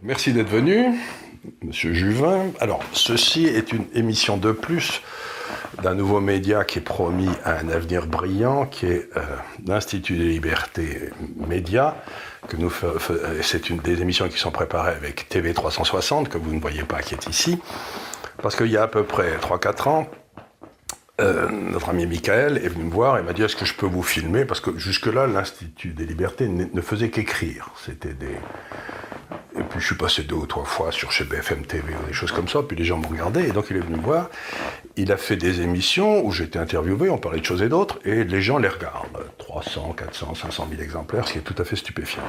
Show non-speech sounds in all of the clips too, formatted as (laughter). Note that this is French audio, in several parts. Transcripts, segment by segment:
Merci d'être venu, Monsieur Juvin. Alors, ceci est une émission de plus d'un nouveau média qui est promis à un avenir brillant, qui est euh, l'Institut des libertés médias. C'est une des émissions qui sont préparées avec TV 360, que vous ne voyez pas, qui est ici. Parce qu'il y a à peu près 3-4 ans, euh, notre ami Michael est venu me voir et m'a dit est-ce que je peux vous filmer? Parce que jusque-là, l'Institut des libertés ne faisait qu'écrire. C'était des, et puis je suis passé deux ou trois fois sur chez BFM TV ou des choses comme ça, puis les gens me regardaient, et donc il est venu me voir. Il a fait des émissions où j'étais interviewé, on parlait de choses et d'autres, et les gens les regardent. 300, 400, 500 000 exemplaires, ce qui est tout à fait stupéfiant.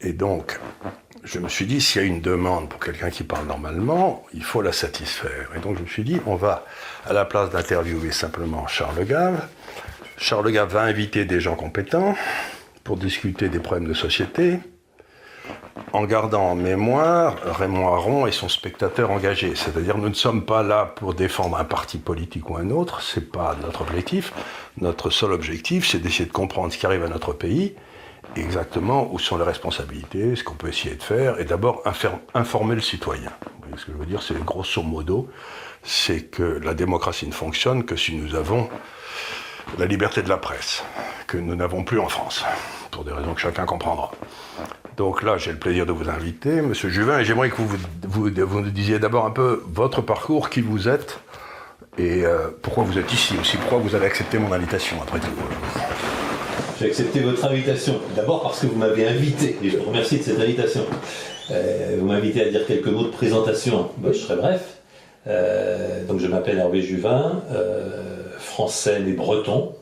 Et donc, je me suis dit, s'il y a une demande pour quelqu'un qui parle normalement, il faut la satisfaire. Et donc je me suis dit, on va, à la place d'interviewer simplement Charles Gave, Charles Gave va inviter des gens compétents pour discuter des problèmes de société, en gardant en mémoire Raymond Aron et son spectateur engagé. C'est-à-dire, nous ne sommes pas là pour défendre un parti politique ou un autre, c'est pas notre objectif. Notre seul objectif, c'est d'essayer de comprendre ce qui arrive à notre pays, exactement où sont les responsabilités, ce qu'on peut essayer de faire, et d'abord informer le citoyen. Ce que je veux dire C'est grosso modo, c'est que la démocratie ne fonctionne que si nous avons la liberté de la presse, que nous n'avons plus en France, pour des raisons que chacun comprendra. Donc là, j'ai le plaisir de vous inviter, Monsieur Juvin, et j'aimerais que vous, vous, vous, nous disiez d'abord un peu votre parcours, qui vous êtes, et euh, pourquoi vous êtes ici aussi, pourquoi vous avez accepté mon invitation, après tout. J'ai accepté votre invitation, d'abord parce que vous m'avez invité, et je vous remercie de cette invitation. Euh, vous m'invitez à dire quelques mots de présentation, je serai bref. Euh, donc je m'appelle Hervé Juvin, français mais breton,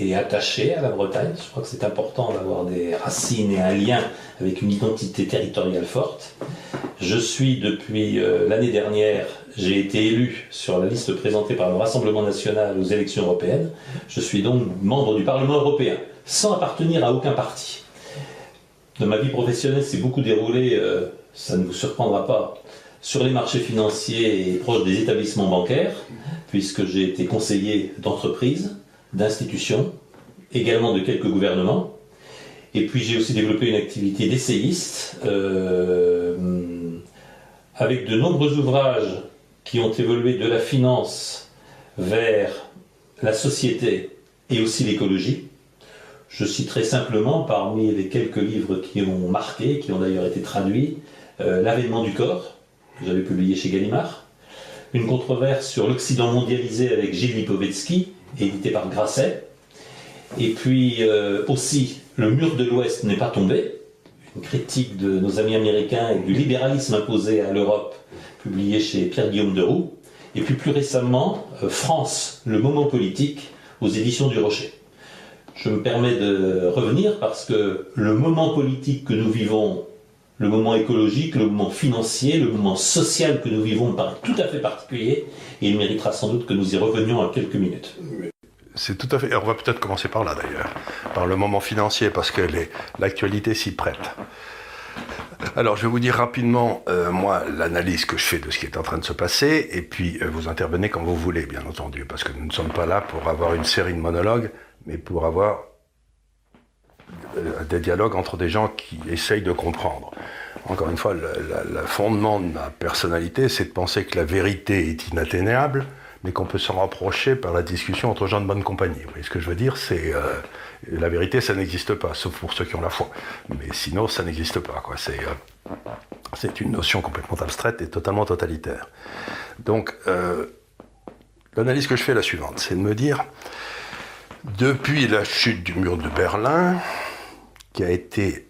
et attaché à la Bretagne. Je crois que c'est important d'avoir des racines et un lien avec une identité territoriale forte. Je suis depuis euh, l'année dernière, j'ai été élu sur la liste présentée par le Rassemblement national aux élections européennes. Je suis donc membre du Parlement européen, sans appartenir à aucun parti. De ma vie professionnelle s'est beaucoup déroulé, euh, ça ne vous surprendra pas, sur les marchés financiers et proches des établissements bancaires, puisque j'ai été conseiller d'entreprise, d'institutions, également de quelques gouvernements. Et puis j'ai aussi développé une activité d'essayiste euh, avec de nombreux ouvrages qui ont évolué de la finance vers la société et aussi l'écologie. Je citerai simplement parmi les quelques livres qui ont marqué, qui ont d'ailleurs été traduits, euh, L'avènement du corps, que j'avais publié chez Gallimard, une controverse sur l'Occident mondialisé avec Gilles Lipovetsky, édité par Grasset, et puis euh, aussi, le mur de l'Ouest n'est pas tombé, une critique de nos amis américains et du libéralisme imposé à l'Europe, publié chez Pierre-Guillaume de Roux. Et puis plus récemment, euh, France, le moment politique, aux éditions du Rocher. Je me permets de revenir parce que le moment politique que nous vivons, le moment écologique, le moment financier, le moment social que nous vivons me paraît tout à fait particulier et il méritera sans doute que nous y revenions en quelques minutes. C'est tout à fait. On va peut-être commencer par là d'ailleurs, par le moment financier, parce que l'actualité s'y prête. Alors, je vais vous dire rapidement, euh, moi, l'analyse que je fais de ce qui est en train de se passer, et puis euh, vous intervenez quand vous voulez, bien entendu, parce que nous ne sommes pas là pour avoir une série de monologues, mais pour avoir euh, des dialogues entre des gens qui essayent de comprendre. Encore une fois, le fondement de ma personnalité, c'est de penser que la vérité est inatteignable, mais qu'on peut s'en rapprocher par la discussion entre gens de bonne compagnie. Vous voyez ce que je veux dire? C'est euh, la vérité, ça n'existe pas, sauf pour ceux qui ont la foi. Mais sinon, ça n'existe pas. Quoi. C'est, euh, une notion complètement abstraite et totalement totalitaire. Donc, l'analyse que je fais est la suivante, c'est de me dire, depuis la chute du mur de Berlin, qui a été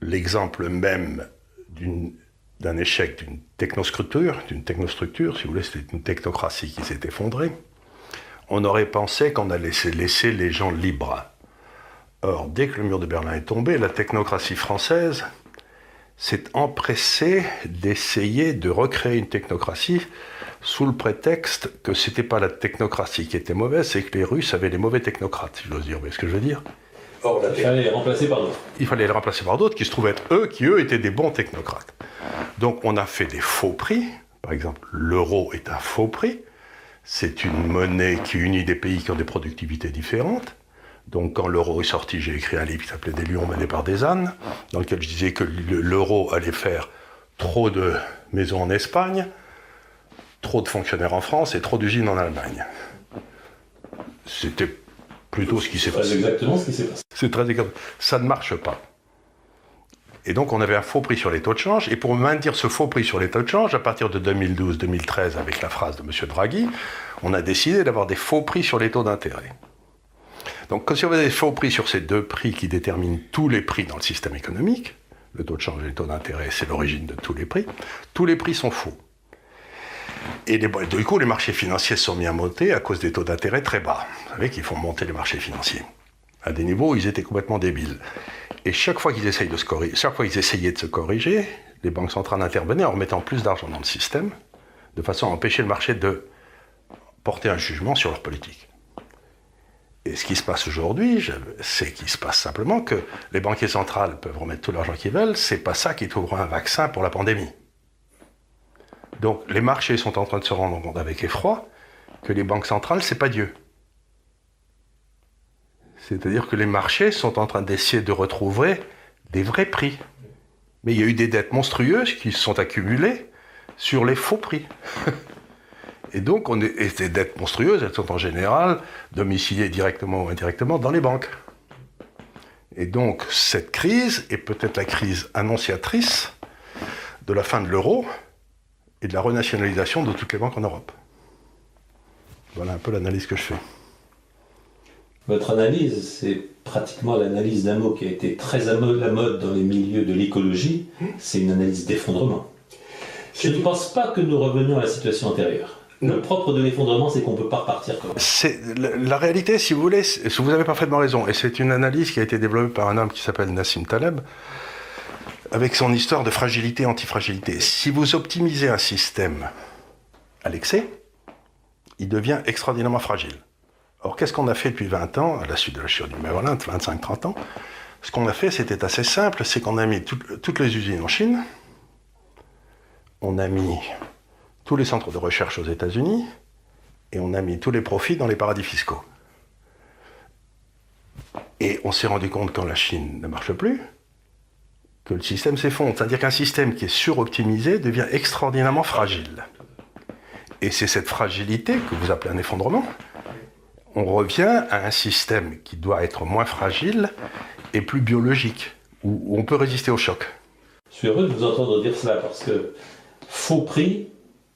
l'exemple même d'un échec d'une technostructure, d'une technostructure, si vous voulez, c'était une technocratie qui s'est effondrée, on aurait pensé qu'on allait laisser les gens libres. Or, dès que le mur de Berlin est tombé, la technocratie française s'est empressée d'essayer de recréer une technocratie sous le prétexte que ce n'était pas la technocratie qui était mauvaise, c'est que les Russes avaient les mauvais technocrates, si j'ose dire. Vous voyez ce que je veux dire? Il fallait les remplacer par d'autres. Il fallait les remplacer par d'autres qui se trouvaient être eux, qui eux étaient des bons technocrates. Donc on a fait des faux prix. Par exemple, l'euro est un faux prix. C'est une monnaie qui unit des pays qui ont des productivités différentes. Donc quand l'euro est sorti, j'ai écrit un livre qui s'appelait Des lions menés par des ânes, dans lequel je disais que l'euro allait faire trop de maisons en Espagne, trop de fonctionnaires en France et trop d'usines en Allemagne. C'était plutôt ce qui s'est passé. C'est exactement ce qui s'est passé. C'est très. Ça ne marche pas. Et donc on avait un faux prix sur les taux de change. Et pour maintenir ce faux prix sur les taux de change, à partir de 2012-2013, avec la phrase de M. Draghi, on a décidé d'avoir des faux prix sur les taux d'intérêt. Donc si on avait des faux prix sur ces deux prix qui déterminent tous les prix dans le système économique, le taux de change et le taux d'intérêt, c'est l'origine de tous les prix, tous les prix sont faux. Et du coup, les marchés financiers sont mis à monter à cause des taux d'intérêt très bas. Vous savez qu'ils font monter les marchés financiers à des niveaux où ils étaient complètement débiles. Et chaque fois qu'ils de corriger, chaque fois qu'ils essayaient de se corriger, les banques centrales intervenaient en remettant plus d'argent dans le système, de façon à empêcher le marché de porter un jugement sur leur politique. Et ce qui se passe aujourd'hui, c'est qu'il se passe simplement que les banquiers centrales peuvent remettre tout l'argent qu'ils veulent, c'est pas ça qui trouvera un vaccin pour la pandémie. Donc les marchés sont en train de se rendre compte avec effroi que les banques centrales, c'est pas Dieu. C'est-à-dire que les marchés sont en train d'essayer de retrouver des vrais prix. Mais il y a eu des dettes monstrueuses qui se sont accumulées sur les faux prix. (laughs) Et donc, on est, ces dettes monstrueuses, elles sont en général domiciliées directement ou indirectement dans les banques. Et donc, cette crise est peut-être la crise annonciatrice de la fin de l'euro et de la renationalisation de toutes les banques en Europe. Voilà un peu l'analyse que je fais. Votre analyse, c'est pratiquement l'analyse d'un mot qui a été très à la mode dans les milieux de l'écologie, c'est une analyse d'effondrement. Je ne pense pas que nous revenions à la situation antérieure. Le propre de l'effondrement, c'est qu'on ne peut pas repartir comme ça. La, la, réalité, si vous voulez, vous avez parfaitement raison, et c'est une analyse qui a été développée par un homme qui s'appelle Nassim Taleb, avec son histoire de fragilité antifragilité. Si vous optimisez un système à l'excès, il devient extraordinairement fragile. Or, qu'est-ce qu'on a fait depuis 20 ans, à la suite de la du Maryland, 25-30 ans? Ce qu'on a fait, c'était assez simple, c'est qu'on a mis toutes les usines en Chine, on a mis tous les centres de recherche aux États-Unis, et on a mis tous les profits dans les paradis fiscaux. Et on s'est rendu compte quand la Chine ne marche plus, que le système s'effondre. C'est-à-dire qu'un système qui est suroptimisé devient extraordinairement fragile. Et c'est cette fragilité que vous appelez un effondrement on revient à un système qui doit être moins fragile et plus biologique, où on peut résister au choc. Je suis heureux de vous entendre dire cela parce que faux prix,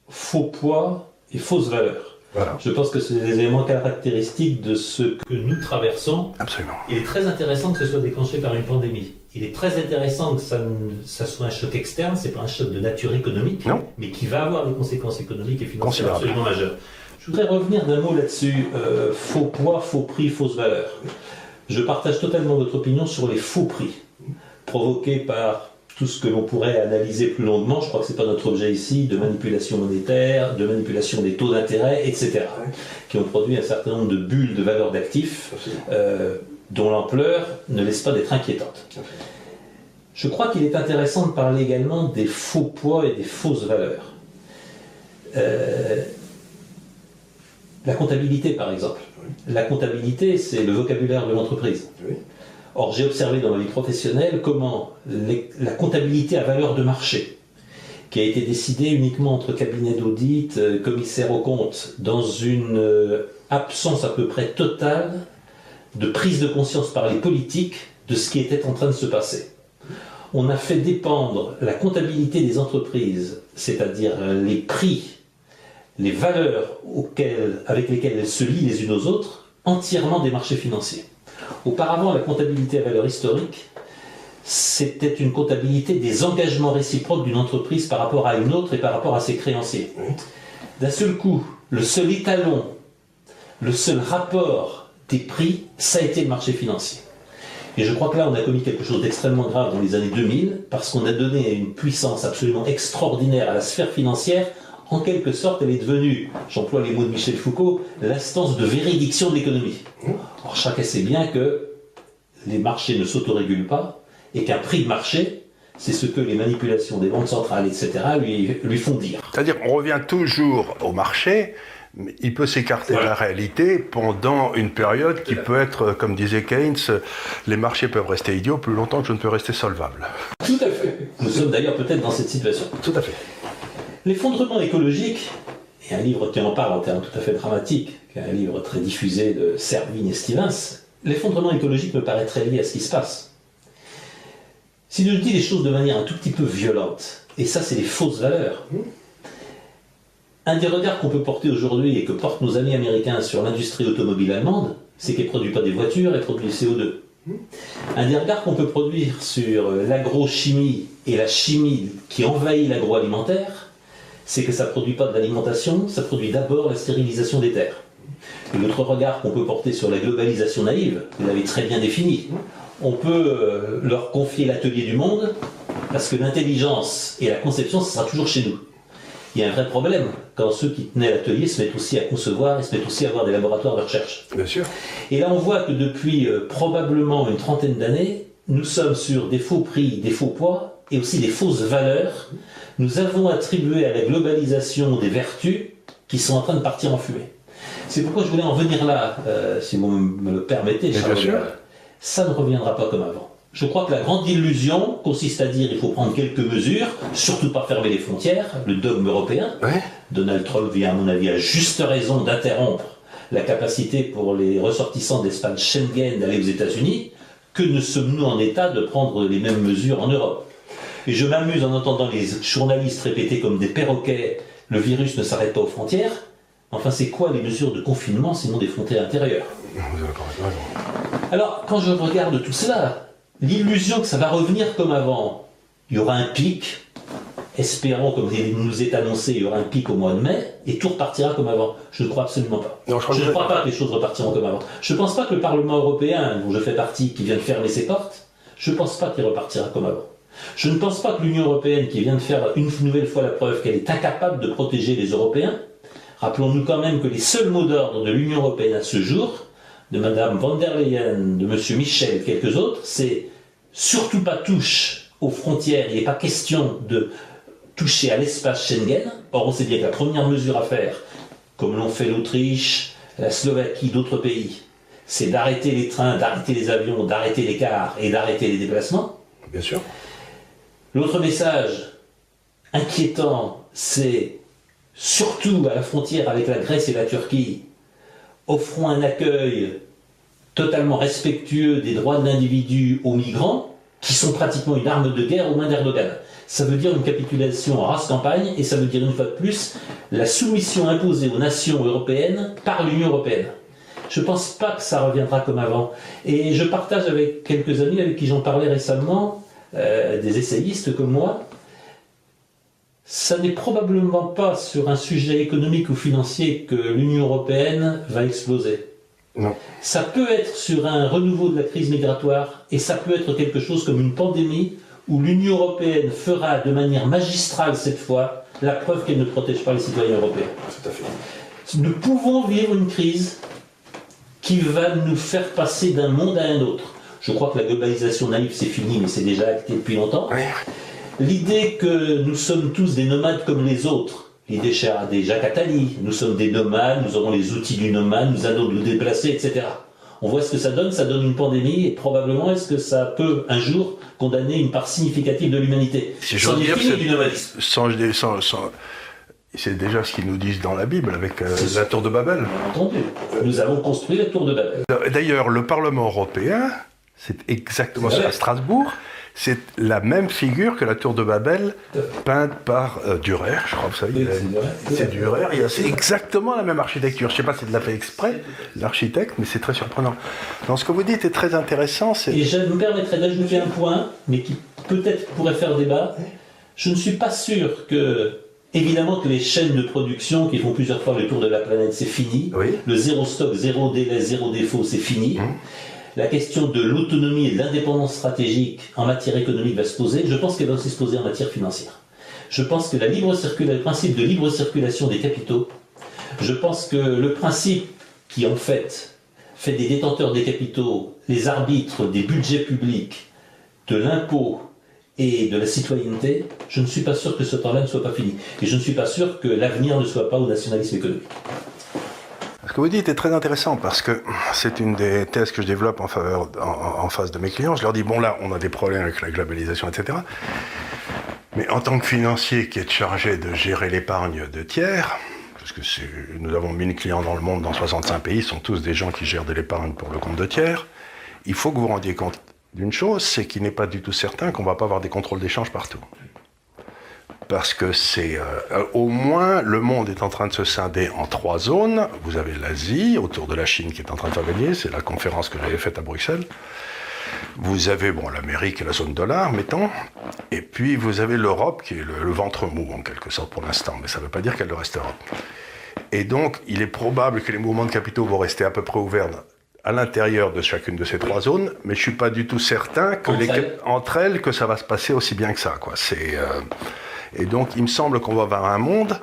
faux poids et fausse valeur. Je pense que c'est des éléments caractéristiques de ce que nous traversons. Absolument. Il est très intéressant que ce soit déclenché par une pandémie. Il est très intéressant que ça, ça soit un choc externe, c'est pas un choc de nature économique, mais qui va avoir des conséquences économiques et financières absolument majeures. Je voudrais revenir d'un mot là-dessus. Euh, faux poids, faux prix, fausse valeur. Je partage totalement votre opinion sur les faux prix, provoqués par tout ce que l'on pourrait analyser plus longuement. Je crois que ce n'est pas notre objet ici, de manipulation monétaire, de manipulation des taux d'intérêt, etc., qui ont produit un certain nombre de bulles de valeur d'actifs euh, dont l'ampleur ne laisse pas d'être inquiétante. Je crois qu'il est intéressant de parler également des faux poids et des fausses valeurs. Euh, la comptabilité, par exemple. La comptabilité, c'est le vocabulaire de l'entreprise. Or, j'ai observé dans ma vie professionnelle comment la comptabilité à valeur de marché, qui a été décidée uniquement entre cabinets d'audit, euh, commissaires aux comptes, dans une euh, absence à peu près totale de prise de conscience par les politiques de ce qui était en train de se passer. On a fait dépendre la comptabilité des entreprises, c'est-à-dire les prix les valeurs avec lesquelles elles se lient les unes aux autres entièrement des marchés financiers. Auparavant, la comptabilité à valeur historique, c'était une comptabilité des engagements réciproques d'une entreprise par rapport à une autre et par rapport à ses créanciers. D'un seul coup, le seul étalon, le seul rapport prix, ça a été le marché financier. Et je crois que là, on a commis quelque chose d'extrêmement grave dans les années 2000, parce qu'on a donné une puissance absolument extraordinaire à la sphère financière en quelque sorte, elle est devenue, j'emploie les mots de Michel Foucault, l'instance de véridiction de l'économie. Or, chacun sait bien que les marchés ne s'autorégulent pas et qu'un prix de marché, c'est ce que les manipulations des banques centrales, etc., lui, lui font dire. C'est-à-dire, on revient toujours au marché, il peut s'écarter de la réalité pendant une période qui peut être, comme disait Keynes, les marchés peuvent rester idiots plus longtemps que je ne peux rester solvable. Tout à fait. Nous sommes d'ailleurs peut-être dans cette situation. Tout à fait. L'effondrement écologique, et un livre qui en parle en termes tout à fait dramatiques, qui est un livre très diffusé de Servigne et Stevens, l'effondrement écologique me paraît très lié à ce qui se passe. Si je dis les choses de manière un tout petit peu violente, et ça c'est les fausses valeurs, un des regards qu'on peut porter aujourd'hui et que portent nos amis américains sur l'industrie automobile allemande, c'est qu'elle ne produit pas des voitures, elle produit du CO2. Un des regards qu'on peut produire sur l'agrochimie et la chimie qui envahit l'agroalimentaire, c'est que ça ne produit pas de l'alimentation, ça produit d'abord la stérilisation des terres. Et l'autre regard qu'on peut porter sur la globalisation naïve, vous l'avez très bien défini, on peut euh, leur confier l'atelier du monde, parce que l'intelligence et la conception, ce sera toujours chez nous il y a un vrai problème quand ceux qui tenaient l'atelier se mettent aussi à concevoir et se mettent aussi à avoir des laboratoires de recherche. Bien sûr. Et là, on voit que depuis euh, probablement une trentaine d'années, nous sommes sur des faux prix, des faux poids et aussi des fausses valeurs. Nous avons attribué à la globalisation des vertus qui sont en train de partir en fumée. C'est pourquoi je voulais en venir là, euh, si vous me le permettez, Charles. Bien sûr. Ça ne reviendra pas comme avant. Je crois que la grande illusion consiste à dire il faut prendre quelques mesures, surtout pas fermer les frontières, le dogme européen. Donald Trump vient, à mon avis, à juste raison d'interrompre la capacité pour les ressortissants d'espace Schengen d'aller aux États-Unis. Que ne sommes-nous en état de prendre les mêmes mesures en Europe? Et je m'amuse en entendant les journalistes répéter comme des perroquets le virus ne s'arrête pas aux frontières. Enfin, c'est quoi les mesures de confinement sinon des frontières intérieures? Alors, quand je regarde tout cela, l'illusion que ça va revenir comme avant. Il y aura un pic, espérons, comme il nous est annoncé, il y aura un pic au mois de mai, et tout repartira comme avant. Je ne crois absolument pas. je, ne crois pas que les choses repartiront comme avant. Je ne pense pas que le Parlement européen, dont je fais partie, qui vient de fermer ses portes, je ne pense pas qu'il repartira comme avant. Je ne pense pas que l'Union européenne, qui vient de faire une nouvelle fois la preuve qu'elle est incapable de protéger les Européens, rappelons-nous quand même que les seuls mots d'ordre de l'Union européenne à ce jour, de Mme von der Leyen, de M. Michel quelques autres, c'est surtout pas touche aux frontières, il n'est pas question de toucher à l'espace Schengen. Or, on sait bien que la première mesure à faire, comme l'ont fait l'Autriche, la Slovaquie, d'autres pays, c'est d'arrêter les trains, d'arrêter les avions, d'arrêter les cars et d'arrêter les déplacements. Bien sûr. L'autre message inquiétant, c'est surtout à la frontière avec la Grèce et la Turquie, offrons un accueil totalement respectueux des droits de l'individu aux migrants, qui sont pratiquement une arme de guerre aux mains d'Erdogan. Ça veut dire une capitulation en race campagne, et ça veut dire une fois de plus la soumission imposée aux nations européennes par l'Union européenne. Je ne pense pas que ça reviendra comme avant. Et je partage avec quelques amis avec qui j'en parlais récemment, euh, des essayistes comme moi, ça n'est probablement pas sur un sujet économique ou financier que l'Union européenne va exploser. Ça peut être sur un renouveau de la crise migratoire et ça peut être quelque chose comme une pandémie où l'Union européenne fera de manière magistrale cette fois la preuve qu'elle ne protège pas les citoyens européens. Tout à fait. Nous pouvons vivre une crise qui va nous faire passer d'un monde à un autre. Je crois que la globalisation naïve c'est fini, mais c'est déjà acté depuis longtemps. L'idée que nous sommes tous des nomades comme les autres, l'idée chère des Jacques Attali. Nous sommes des nomades, nous aurons les outils du nomade, nous allons nous déplacer, etc. On voit ce que ça donne, ça donne une pandémie, et probablement est-ce que ça peut un jour condamner une part significative de l'humanité? Si sans dire, du nomadisme. c'est déjà ce qu'ils nous disent dans la Bible avec euh, la tour de Babel. Entendu. Nous avons construit la tour de Babel. D'ailleurs, le Parlement européen, c'est exactement ça à Strasbourg c'est la même figure que la tour de Babel, peinte par euh, Dürer, je crois, vous savez. c'est Dürer, c'est exactement la même architecture. Je ne sais pas si c'est de la fait exprès, l'architecte, mais c'est très surprenant. Donc ce que vous dites est très intéressant. Et je me permettrais d'ajouter un point, mais qui peut-être pourrait faire débat. Je ne suis pas sûr que Évidemment que les chaînes de production qui font plusieurs fois le tour de la planète, c'est fini. Le zéro stock, zéro délai, zéro défaut, c'est fini. Hum la question de l'autonomie et de l'indépendance stratégique en matière économique va se poser, je pense qu'elle va aussi se poser en matière financière. Je pense que la libre le principe de libre circulation des capitaux, je pense que le principe qui en fait fait des détenteurs des capitaux les arbitres des budgets publics, de l'impôt et de la citoyenneté, je ne suis pas sûr que ce temps-là ne soit pas fini. Et je ne suis pas sûr que l'avenir ne soit pas au nationalisme économique. Ce que vous dites est très intéressant parce que c'est une des thèses que je développe en, face de mes clients. Je leur dis, bon là, on a des problèmes avec la globalisation, etc. Mais en tant que financier qui est chargé de gérer l'épargne de tiers, parce que nous avons 1000 clients dans le monde, dans 65 pays, ils sont tous des gens qui gèrent de l'épargne pour le compte de tiers, il faut que vous vous rendiez compte d'une chose, c'est qu'il n'est pas du tout certain qu'on ne va pas avoir des contrôles d'échange partout parce que c'est euh, au moins le monde est en train de se scinder en trois zones. Vous avez l'Asie autour de la Chine qui est en train de gagner, c'est la conférence que j'avais faite à Bruxelles. Vous avez bon l'Amérique et la zone dollar, mettons, et puis vous avez l'Europe qui est le, ventre mou en quelque sorte pour l'instant, mais ça ne veut pas dire qu'elle le restera. Et donc, il est probable que les mouvements de capitaux vont rester à peu près ouverts à l'intérieur de chacune de ces trois zones, mais je suis pas du tout certain que entre, les, elles. entre elles que ça va se passer aussi bien que ça. Quoi. C'est euh, et donc, il me semble qu'on va avoir un monde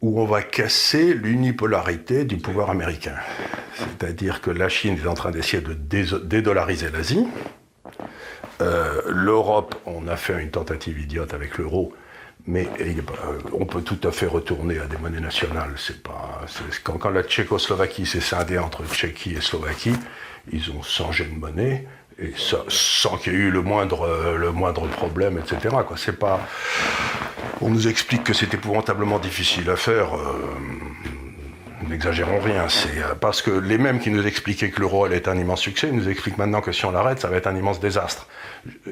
où on va casser l'unipolarité du pouvoir américain. C'est-à-dire que la Chine est en train d'essayer de dédollariser l'Asie. Euh, L'Europe, on a fait une tentative idiote avec l'euro, mais on peut tout à fait retourner à des monnaies nationales. C'est pas quand, quand, la Tchécoslovaquie s'est scindée entre Tchéquie et Slovaquie, ils ont changé de monnaie et sans qu'il y ait eu le moindre, le moindre problème, etc. C'est pas, on nous explique que c'est épouvantablement difficile à faire. Euh, n'exagérons rien. C'est euh, parce que les mêmes qui nous expliquaient que l'euro allait être un immense succès nous expliquent maintenant que si on l'arrête, ça va être un immense désastre.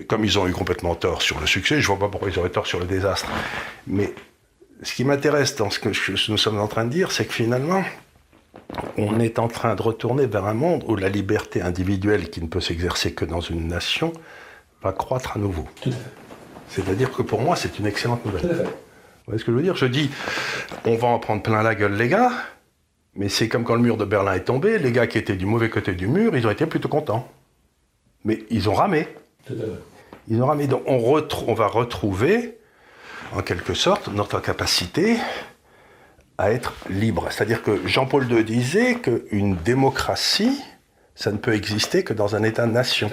Comme ils ont eu complètement tort sur le succès, je vois pas pourquoi ils auraient tort sur le désastre. Mais ce qui m'intéresse dans ce que nous sommes en train de dire, c'est que finalement, on est en train de retourner vers un monde où la liberté individuelle qui ne peut s'exercer que dans une nation va croître à nouveau. C'est-à-dire que pour moi, c'est une excellente nouvelle. Vous voyez ce que je veux dire? Je dis, on va en prendre plein la gueule, les gars, mais c'est comme quand le mur de Berlin est tombé, les gars qui étaient du mauvais côté du mur, ils ont été plutôt contents. Mais ils ont ramé. Ils ont ramé. Donc on, on va retrouver, en quelque sorte, notre capacité à être libre. C'est-à-dire que Jean-Paul II disait qu'une démocratie, ça ne peut exister que dans un État-nation.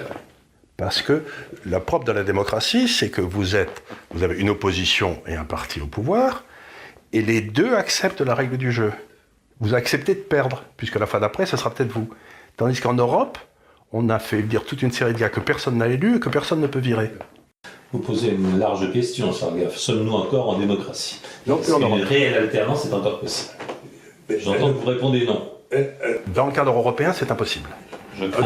Parce que la propre de la démocratie, c'est que vous êtes, vous avez une opposition et un parti au pouvoir, et les deux acceptent la règle du jeu. Vous acceptez de perdre, puisque la fin d'après, ce sera peut-être vous. Tandis qu'en Europe, on a fait dire toute une série de gars que personne n'a élu et que personne ne peut virer. Vous posez une large question, Sargaf. Sommes-nous encore en démocratie Non, plus en Une réelle alternance est encore possible. J'entends que vous répondez non. Dans le cadre européen, c'est impossible.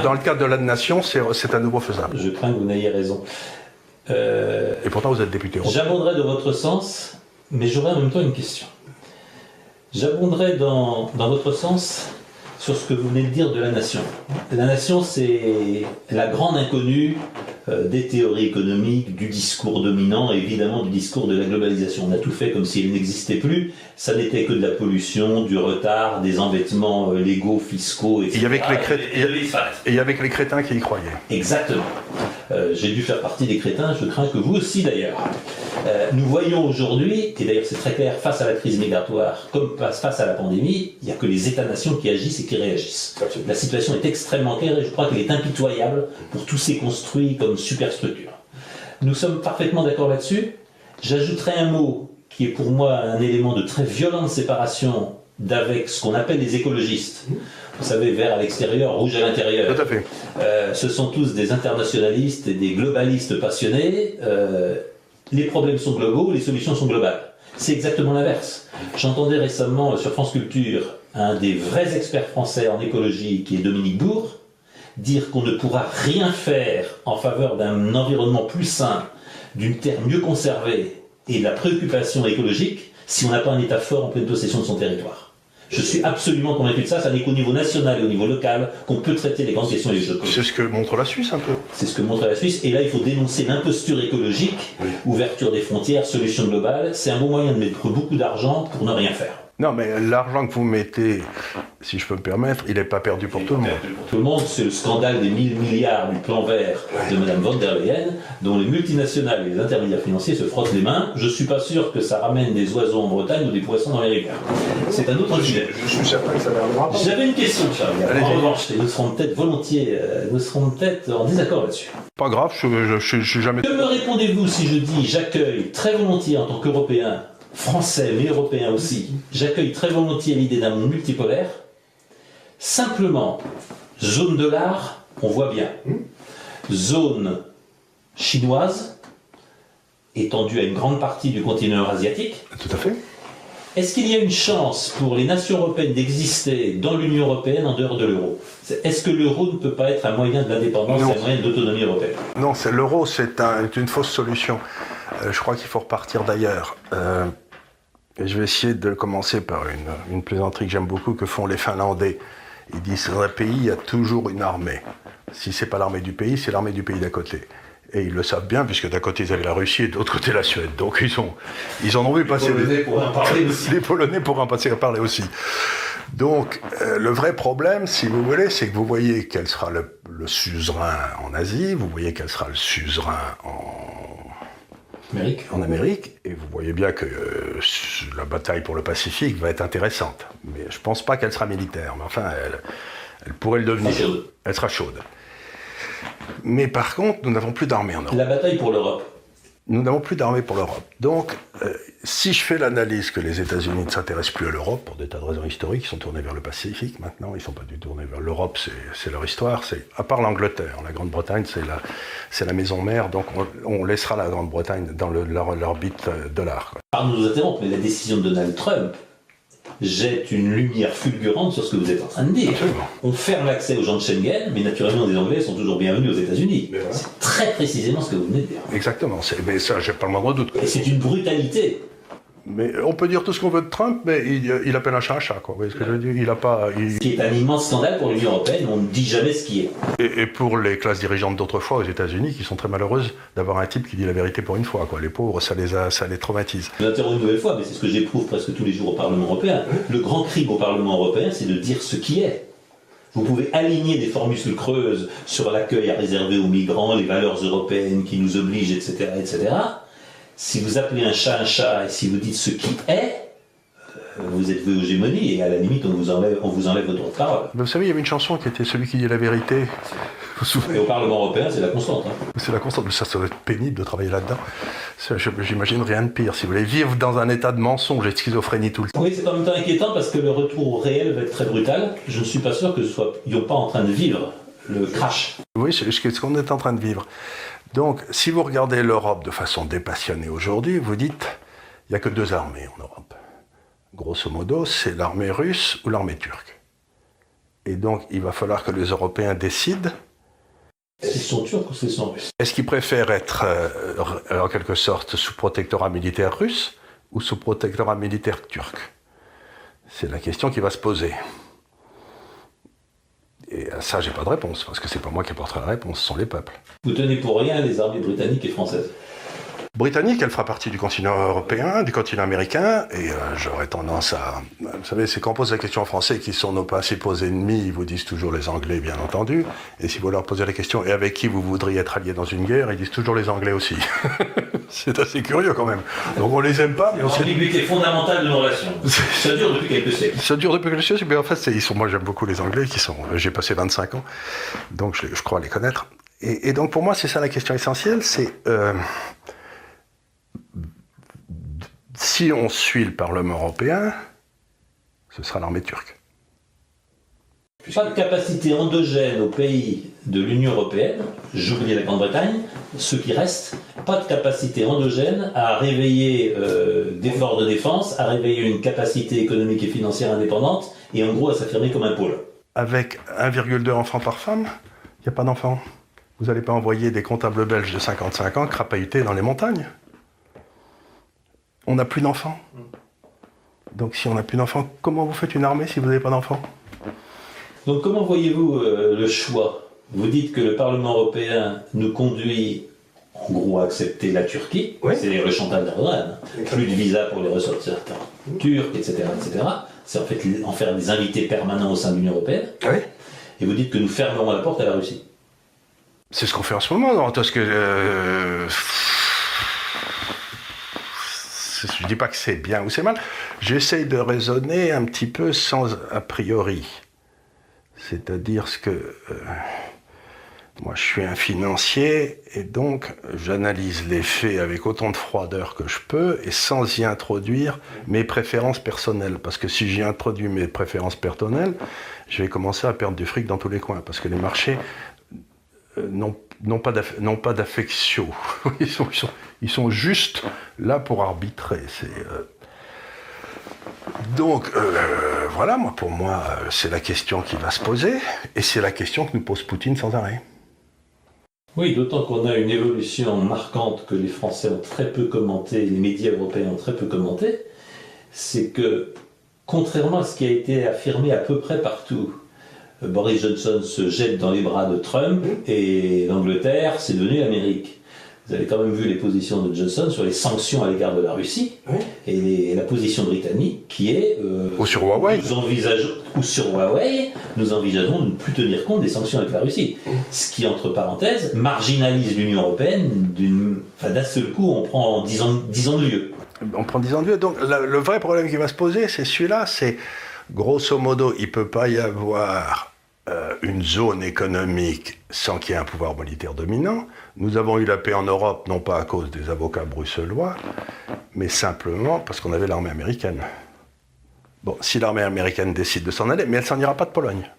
Dans le cadre de la nation, c'est à nouveau faisable. Je crains que vous n'ayez raison. Euh, Et pourtant, vous êtes député européen. J'abonderai de votre sens, mais j'aurai en même temps une question. J'abonderai dans, dans votre sens sur ce que vous venez de dire de la nation. La nation, c'est la grande inconnue euh, des théories économiques, du discours dominant évidemment du discours de la globalisation. On a tout fait comme s'il n'existait plus. Ça n'était que de la pollution, du retard, des embêtements euh, légaux, fiscaux, etc. Et avec les, et, avec les crétins qui y croyaient. Exactement. Euh, j'ai dû faire partie des crétins, je crains que vous aussi d'ailleurs. nous voyons aujourd'hui, et d'ailleurs c'est très clair, face à la crise migratoire, comme face à la pandémie, il n'y a que les États-nations qui agissent et qui réagissent. La situation est extrêmement claire et je crois qu'elle est impitoyable pour tous ces construits comme superstructure. Nous sommes parfaitement d'accord là-dessus. J'ajouterai un mot qui est pour moi un élément de très violente séparation d'avec ce qu'on appelle les écologistes. Vous savez, vert à l'extérieur, rouge à l'intérieur. Tout à fait. Euh, ce sont tous des internationalistes et des globalistes passionnés. Euh, les problèmes sont globaux, les solutions sont globales. C'est exactement l'inverse. J'entendais récemment sur France Culture un des vrais experts français en écologie, qui est Dominique Bourg, dire qu'on ne pourra rien faire en faveur d'un environnement plus sain, d'une terre mieux conservée et de la préoccupation écologique si on n'a pas un État fort en pleine possession de son territoire. Je suis absolument convaincu de ça. Ça n'est qu'au niveau national et au niveau local qu'on peut traiter les grandes questions C'est ce que montre la Suisse un peu. C'est ce que montre la Suisse. Et là, il faut dénoncer l'imposture écologique, ouverture des frontières, solution globale. C'est un bon moyen de mettre beaucoup d'argent pour ne rien faire. Non, mais l'argent que vous mettez, si je peux me permettre, il n'est pas perdu pour tout le monde. Pour tout le monde, c'est le scandale des 1000 milliards du plan vert de Mme von der Leyen, dont les multinationales et les intermédiaires financiers se frottent les mains. Je ne suis pas sûr que ça ramène des oiseaux en Bretagne ou des poissons en Amérique. C'est un autre sujet. Je suis certain que ça viendra. J'avais une question, Charles. En revanche, nous serons peut-être volontiers, euh, nous serons peut-être en désaccord là-dessus. Pas grave, je ne suis jamais. Que me répondez-vous si je dis j'accueille très volontiers en tant qu'Européen français mais européen aussi, j'accueille très volontiers l'idée d'un monde multipolaire, Simplement, zone de l'art, on voit bien. Zone chinoise, étendue à une grande partie du continent asiatique. Tout à fait. Est-ce qu'il y a une chance pour les nations européennes d'exister dans l'Union européenne en dehors de l'euro? Est-ce que l'euro ne peut pas être un moyen de l'indépendance et un moyen de l'autonomie européenne? Non, c'est l'euro, c'est une fausse solution. Euh, je crois qu'il faut repartir d'ailleurs. Euh, je vais essayer de commencer par une, une plaisanterie que j'aime beaucoup que font les Finlandais. Ils disent dans un pays, il y a toujours une armée. Si c'est pas l'armée du pays, c'est l'armée du pays d'à côté. Et ils le savent bien, puisque d'un côté ils avaient la Russie et de l'autre côté la Suède. Donc ils, ont, ils en ont vu passer. Les Polonais pourraient en parler aussi. (laughs) Les Polonais pourraient en passer à parler aussi. Donc euh, le vrai problème, si vous voulez, c'est que vous voyez quel sera le, le, suzerain en Asie, vous voyez quel sera le suzerain en Amérique. en Amérique, et vous voyez bien que euh, la bataille pour le Pacifique va être intéressante. Mais je ne pense pas qu'elle sera militaire, mais enfin, elle, elle pourrait le devenir. Elle sera chaude. Mais par contre, nous n'avons plus d'armée en Europe. La bataille pour l'Europe. Nous n'avons plus d'armée pour l'Europe. Donc, euh, si je fais l'analyse que les États-Unis ne s'intéressent plus à l'Europe, pour des tas de raisons historiques, ils sont tournés vers le Pacifique maintenant, ils ne sont pas du tout tournés vers l'Europe, c'est leur histoire. C'est À part l'Angleterre, la Grande-Bretagne, c'est la, la maison mère, donc on, laissera la Grande-Bretagne dans l'orbite euh, dollar. Pardon nous interrompre, mais la décision de Donald Trump jette une lumière fulgurante sur ce que vous êtes en train de dire. Absolument. On ferme l'accès aux gens de Schengen, mais naturellement les Anglais sont toujours bienvenus aux États-Unis. Voilà. C'est très précisément ce que vous venez de dire. Exactement, mais ça, j'ai pas le moindre doute. Et c'est une brutalité. Mais on peut dire tout ce qu'on veut de Trump, mais il, il appelle un chat un chat, quoi. Vous voyez ce que je veux dire? Il a pas. il- Ce qui est un immense scandale pour l'Union Européenne, on ne dit jamais ce qui est. Et, et pour les classes dirigeantes d'autrefois aux États-Unis, qui sont très malheureuses d'avoir un type qui dit la vérité pour une fois, quoi. Les pauvres, ça les, a, ça les traumatise. Je m'interromps une nouvelle fois, mais c'est ce que j'éprouve presque tous les jours au Parlement européen. Le grand crime au Parlement européen, c'est de dire ce qui est. Vous pouvez aligner des formules creuses sur l'accueil à réserver aux migrants, les valeurs européennes qui nous obligent, etc., etc. Si vous appelez un chat un chat et si vous dites ce qui est, euh, vous êtes voué aux gémonies et à la limite on vous enlève, on vous enlève votre droit de parole. Mais vous savez, il y avait une chanson qui était Celui qui dit la vérité. Vous Et au Parlement européen, c'est la constante. hein. C'est la constante, mais ça, ça doit être pénible de travailler là-dedans. J'imagine rien de pire. Si vous voulez vivre dans un état de mensonge et de schizophrénie tout le temps. Oui, c'est en même temps inquiétant parce que le retour au réel va être très brutal. Je ne suis pas sûr que ce soit Ils pas en train de vivre le crash. Oui, c'est ce qu'on est en train de vivre. Donc, si vous regardez l'Europe de façon dépassionnée aujourd'hui, vous dites, il n'y a que deux armées en Europe. Grosso modo, c'est l'armée russe ou l'armée turque. Et donc, il va falloir que les Européens décident Est-ce qu'ils sont turcs ou qu'ils sont russes? Est-ce qu'ils préfèrent être, euh, en quelque sorte, sous protectorat militaire russe ou sous protectorat militaire turc? C'est la question qui va se poser. Ça, j'ai pas de réponse, parce que c'est pas moi qui apporterai la réponse, ce sont les peuples. Vous tenez pour rien les armées britanniques et françaises. britannique, elle fera partie du continent européen, du continent américain, et euh, j'aurais tendance à... Vous savez, c'est quand on pose la question en français qui sont nos principaux ennemis, ils vous disent toujours les Anglais, bien entendu, et si vous leur posez la question, et avec qui vous voudriez être allié dans une guerre, ils disent toujours les Anglais aussi. (laughs) c'est assez curieux quand même. Donc on les aime pas, mais on sait... L'ambiguïté fondamentale de nos relations. (laughs) Ça dure depuis quelques siècles. Ça dure depuis quelque chose, mais en fait, c'est- ils sont, moi j'aime beaucoup les Anglais, qui sont, j'ai passé 25 ans, donc je, je crois les connaître. Et, et donc pour moi, c'est ça la question essentielle, c'est euh, si on suit le Parlement européen, ce sera l'armée turque. Pas de capacité endogène aux pays de l'Union Européenne, j'oublie la Grande-Bretagne, ceux qui restent, pas de capacité endogène à réveiller euh, d'efforts de défense, à réveiller une capacité économique et financière indépendante, et en gros à s'affirmer comme un pôle. Avec 1,2 enfants par femme, il n'y a pas d'enfants. Vous n'allez pas envoyer des comptables belges de 55 ans crapahuter dans les montagnes. On n'a plus d'enfants. Donc si on n'a plus d'enfants, comment vous faites une armée si vous n'avez pas d'enfants? Donc comment voyez-vous euh, le choix? Vous dites que le Parlement européen nous conduit en gros à accepter la Turquie, Oui. c'est le chantage d'Erdogan, plus de visa pour les ressortisseurs turcs, etc. etc. C'est en fait en faire des invités permanents au sein de l'Union européenne. Oui. Et vous dites que nous fermerons la porte à la Russie. C'est ce qu'on fait en ce moment, non Parce que. euh, Je dis pas que c'est bien ou c'est mal. J'essaye de raisonner un petit peu sans a priori. C'est-à-dire ce que. euh, Moi, je suis un financier et donc j'analyse les faits avec autant de froideur que je peux et sans y introduire mes préférences personnelles. Parce que si j'y introduis mes préférences personnelles, je vais commencer à perdre du fric dans tous les coins. Parce que les marchés euh, n'ont pas d'affection. (laughs) Ils sont, ils, juste là pour arbitrer. Euh, donc euh, voilà, moi, pour moi, c'est la question qui va se poser, et c'est la question que nous pose Poutine sans arrêt. Oui, d'autant qu'on a une évolution marquante que les Français ont très peu commenté, les médias européens ont très peu commenté, c'est que, contrairement à ce qui a été affirmé à peu près partout, euh, Boris Johnson se jette dans les bras de Trump et l'Angleterre, c'est devenu l'Amérique. Vous avez quand même vu les positions de Johnson sur les sanctions à l'égard de la Russie et, la position britannique qui est. Euh, ou sur Huawei. Nous envisageons, ou sur Huawei, nous envisageons de ne plus tenir compte des sanctions avec la Russie. Ce qui, entre parenthèses, marginalise l'Union européenne d'un seul coup, on prend 10 ans, ans de lieu. On prend 10 ans de lieu. Donc le vrai problème qui va se poser, c'est celui-là c'est grosso modo, il ne peut pas y avoir euh, une zone économique sans qu'il y ait un pouvoir monétaire dominant. Nous avons eu la paix en Europe, non pas à cause des avocats bruxellois, mais simplement parce qu'on avait l'armée américaine. Bon, si l'armée américaine décide de s'en aller, mais elle s'en ira pas de Pologne.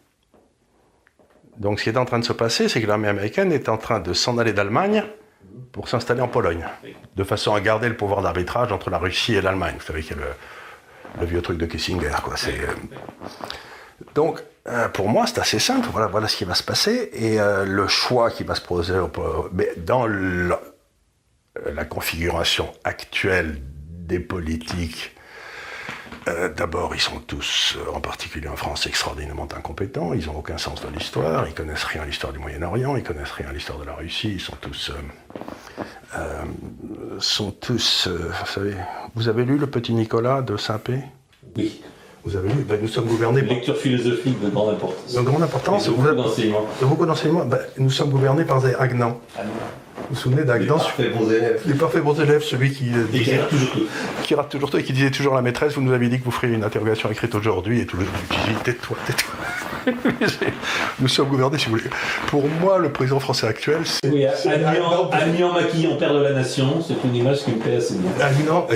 Donc ce qui est en train de se passer, c'est que l'armée américaine est en train de s'en aller d'Allemagne pour s'installer en Pologne, de façon à garder le pouvoir d'arbitrage entre la Russie et l'Allemagne. Vous savez qu'il y a le, vieux truc de Kissinger. Quoi. Euh, donc, euh, pour moi, c'est assez simple. Voilà, voilà ce qui va se passer. Et euh, le choix qui va se poser dans la configuration actuelle des politiques, euh, d'abord, ils sont tous, en particulier en France, extraordinairement incompétents. Ils n'ont aucun sens de l'histoire. Ils connaissent rien à l'histoire du Moyen-Orient. Ils connaissent rien à l'histoire de la Russie. Ils sont tous, sont tous. vous savez, vous avez lu le Petit Nicolas de Saint-Pé? Oui. Vous avez vu, ben, nous sommes gouvernés. lecture philosophique de grande importance. De grande importance. De beaucoup d'enseignements. De beaucoup d'enseignements. Ben, nous sommes gouvernés par des Agnan. Vous vous souvenez d'Agnan Les parfaits bons élèves. Les parfaits bons élèves, celui qui. Euh, et qui rate toujours tout. Qui rate toujours tout et qui disait toujours à la maîtresse Vous nous avez dit que vous feriez une interrogation écrite aujourd'hui et tout le monde Tais-toi, tais-toi. (laughs) nous sommes gouvernés, si vous voulez. Pour moi, le président français actuel, c'est. Oui, Agnan maquillant père de la nation, c'est une image qui me plaît assez bien. Agnan,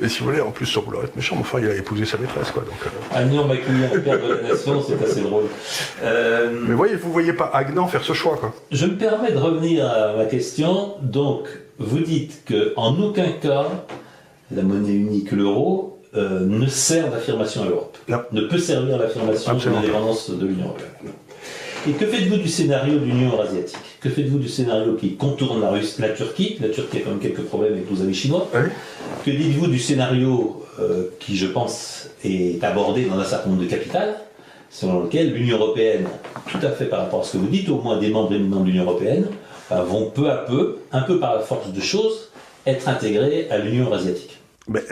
et, si vous voulez, en plus, sans vouloir être méchant, enfin, il a épousé sa maîtresse, quoi. Donc, euh... Agnan maquillant père de la nation, c'est assez drôle. Euh... Mais voyez, vous voyez pas Agnan faire ce choix, quoi. Je me permets de revenir à ma question. Donc, vous dites qu'en aucun cas, la monnaie unique, l'euro, euh, ne sert d'affirmation à l'Europe. Ne peut servir d'affirmation de l'indépendance de l'Union européenne. Et que faites-vous du scénario de l'Union asiatique? Que faites-vous du scénario qui contourne la, Russie, la Turquie? La Turquie a quand même quelques problèmes avec nos amis chinois. Que dites-vous du scénario euh, qui, je pense, est abordé dans un certain nombre de capitales, selon lequel l'Union européenne, tout à fait par rapport à ce que vous dites, au moins des membres éminents de l'Union européenne, euh, vont peu à peu, un peu par la force de choses, être intégrés à l'Union asiatique?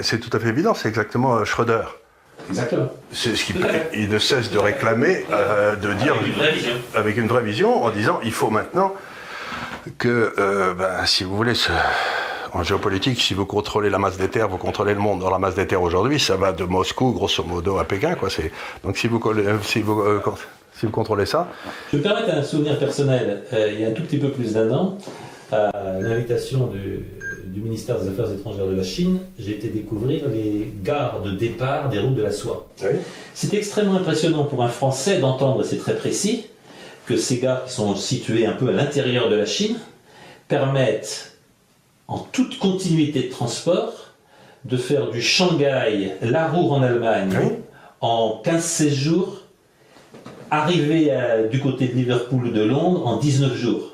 C'est tout à fait évident, c'est exactement euh, Schröder. Exactement. C'est ce qu'il ne cesse de réclamer, euh, de dire avec une, vraie vision. avec une vraie vision, en disant il faut maintenant que, euh, ben, si vous voulez, en géopolitique, si vous contrôlez la masse des terres, vous contrôlez le monde. Dans la masse des terres aujourd'hui, ça va de Moscou, grosso modo, à Pékin. Quoi. Donc si vous, si vous, si vous contrôlez ça. Je me permets un souvenir personnel. il y a un tout petit peu plus d'un an, à l'invitation du du ministère des Affaires étrangères de la Chine, j'ai été découvrir les gares de départ des routes de la soie. C'est extrêmement impressionnant pour un Français d'entendre, et c'est très précis, que ces gares qui sont situées un peu à l'intérieur de la Chine permettent, en toute continuité de transport, de faire du Shanghai, Larour en Allemagne, en 15-16 jours, arriver du côté de Liverpool ou de Londres en 19 jours.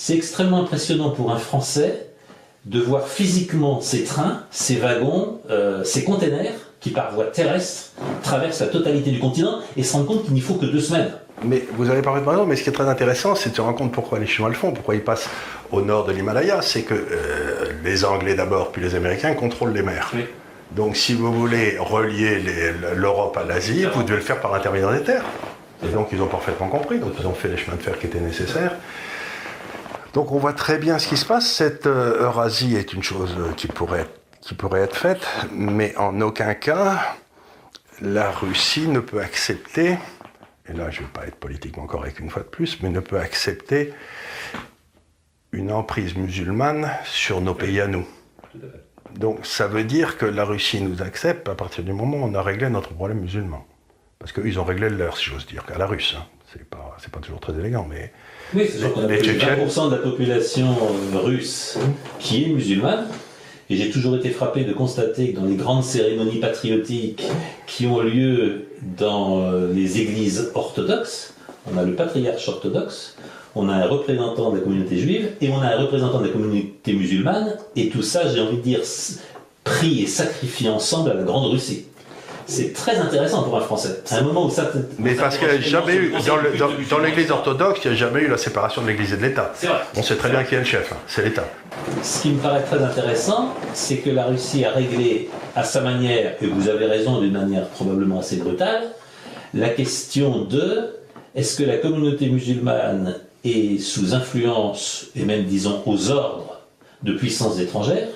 C'est extrêmement impressionnant pour un Français de voir physiquement ces trains, ces wagons, euh, ces containers qui par voie terrestre traversent la totalité du continent et se rendre compte qu'il n'y faut que deux semaines. Mais vous avez parlé de raison, mais ce qui est très intéressant, c'est de se rendre compte pourquoi les Chinois le font, pourquoi ils passent au nord de l'Himalaya. C'est que euh, les Anglais d'abord, puis les Américains contrôlent les mers. Donc si vous voulez relier l'Europe à l'Asie, vous devez le faire par l'intermédiaire des terres. Et donc ils ont parfaitement compris, donc ils ont fait les chemins de fer qui étaient nécessaires. Donc on voit très bien ce qui se passe. Cette euh, Eurasie est une chose euh, qui pourrait, qui pourrait être faite, mais en aucun cas la Russie ne peut accepter et là je ne vais pas être politiquement correct une fois de plus, mais ne peut accepter une emprise musulmane sur nos pays à nous. Donc ça veut dire que la Russie nous accepte à partir du moment où on a réglé notre problème musulman. Parce qu'eux, ils ont réglé le leur, si j'ose dire, qu'à la russe. Hein. C'est pas, pas toujours très élégant, mais... Oui, c'est sûr qu'on a plus de Tchétchènes. 20% de la population euh, russe qui est musulmane. Et j'ai toujours été frappé de constater que dans les grandes cérémonies patriotiques qui ont lieu dans euh, les églises orthodoxes, on a le patriarche orthodoxe, on a un représentant de la communauté juive et on a un représentant de la communauté musulmane, et tout ça, j'ai envie de dire, pris et sacrifié ensemble à la Grande Russie. C'est très intéressant pour un Français. À un moment où ça. Mais ça parce qu'il n'y a jamais eu, dans, le- l'église orthodoxe, il n'y a jamais eu la séparation de l'église et de l'État. C'est vrai. On sait très bien qui est le chef, hein. c'est l'État. Ce qui me paraît très intéressant, c'est que la Russie a réglé à sa manière, et vous avez raison d'une manière probablement assez brutale, la question de est-ce que la communauté musulmane est sous influence, et même disons aux ordres, de puissances étrangères,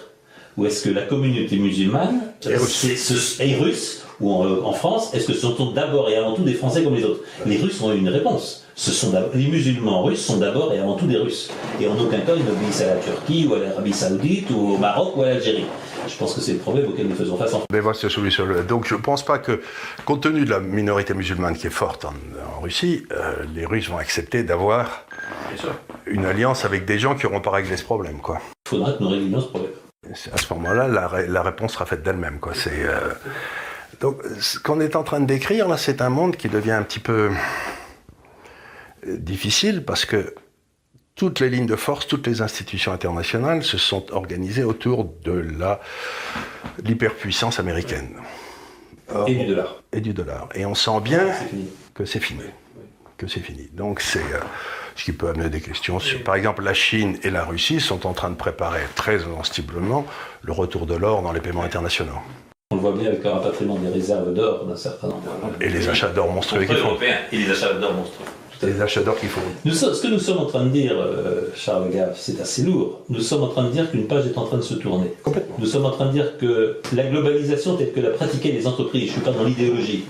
ou est-ce que la communauté musulmane Est russe. c'est- est russe, ou en, en France, est-ce que ce sont d'abord et avant tout des Français comme les autres? Les Russes ont eu une réponse. Ce sont d'ab- les musulmans russes sont d'abord et avant tout des Russes. Et en aucun cas ils n'obéissent à la Turquie, ou à l'Arabie Saoudite, ou au Maroc, ou à l'Algérie. Je pense que c'est le problème auquel nous faisons face en Mais voilà, c'est celui sur le- Donc je ne pense pas que, compte tenu de la minorité musulmane qui est forte en, en Russie, euh, les Russes vont accepter d'avoir une alliance avec des gens qui n'auront pas réglé ce problème. Quoi. Il faudra que nous réglions ce problème. À ce moment-là, la, ré- la réponse sera faite d'elle-même. Quoi. C'est, euh, Donc ce qu'on est en train de décrire, là, c'est un monde qui devient un petit peu euh, difficile parce que toutes les lignes de force, toutes les institutions internationales se sont organisées autour de l'hyperpuissance américaine. Or, Et du dollar. et du dollar. Et on sent bien que c'est fini. Que c'est fini. Donc c'est euh, ce qui peut amener des questions sur. Par exemple, la Chine et la Russie sont en train de préparer très ostensiblement le retour de l'or dans les paiements internationaux. On le voit bien avec le rapatriement des réserves d'or d'un certain nombre. Et les achats d'or monstrueux qu'ils font. européens et les achats d'or monstrueux. Les achats d'or. Nous sommes- ce que nous sommes en train de dire, euh, Charles Gaff, c'est assez lourd. Nous sommes en train de dire qu'une page est en train de se tourner. Complètement. Nous sommes en train de dire que la globalisation telle que la pratiquaient les entreprises, je ne suis pas dans l'idéologie,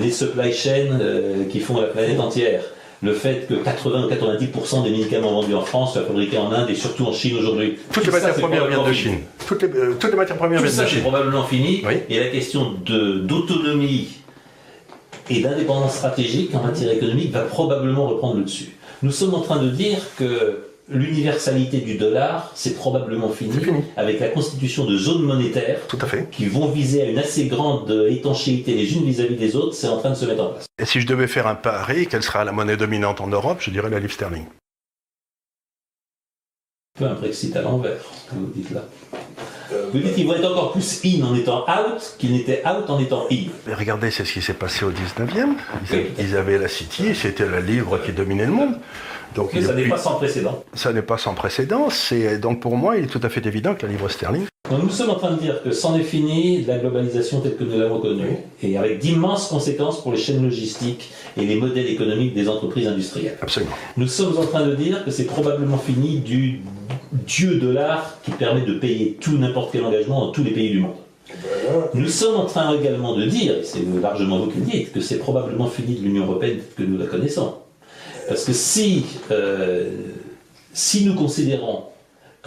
les supply chains euh, qui font la planète entière, le fait que 80 ou 90% des médicaments vendus en France soient fabriqués en Inde et surtout en Chine aujourd'hui. Toutes les ça, matières premières viennent de Chine. Toutes les, euh, toutes les matières premières tout viennent de ça, c'est Chine. probablement fini. Oui. Et la question d'autonomie et d'indépendance stratégique en matière économique va probablement reprendre le dessus. Nous sommes en train de dire que l'universalité du dollar, c'est probablement fini, fini. avec la constitution de zones monétaires Tout à fait. qui vont viser à une assez grande étanchéité les unes vis-à-vis des autres, c'est en train de se mettre en place. Et si je devais faire un pari, quelle sera la monnaie dominante en Europe? Je dirais la livre sterling. Un peu un Brexit à l'envers, que vous dites là. Vous dites qu'ils vont être encore plus in en étant out qu'ils n'étaient out en étant in. Mais regardez, c'est ce qui s'est passé au 19e. Ils, Oui. ils avaient la City, c'était la livre qui dominait le monde. Donc Mais ça n'est pas sans précédent. ça n'est pas sans précédent. C'est donc pour moi, il est tout à fait évident que la livre sterling. Donc nous sommes en train de dire que c'en est fini de la globalisation telle que nous l'avons connue, et avec d'immenses conséquences pour les chaînes logistiques et les modèles économiques des entreprises industrielles. Absolument. Nous sommes en train de dire que c'est probablement fini du dieu dollar qui permet de payer tout n'importe quel engagement dans tous les pays du monde. Nous sommes en train également de dire, et c'est largement vous qui le dites, que c'est probablement fini de l'Union européenne que nous la connaissons. Parce que si, euh, si nous considérons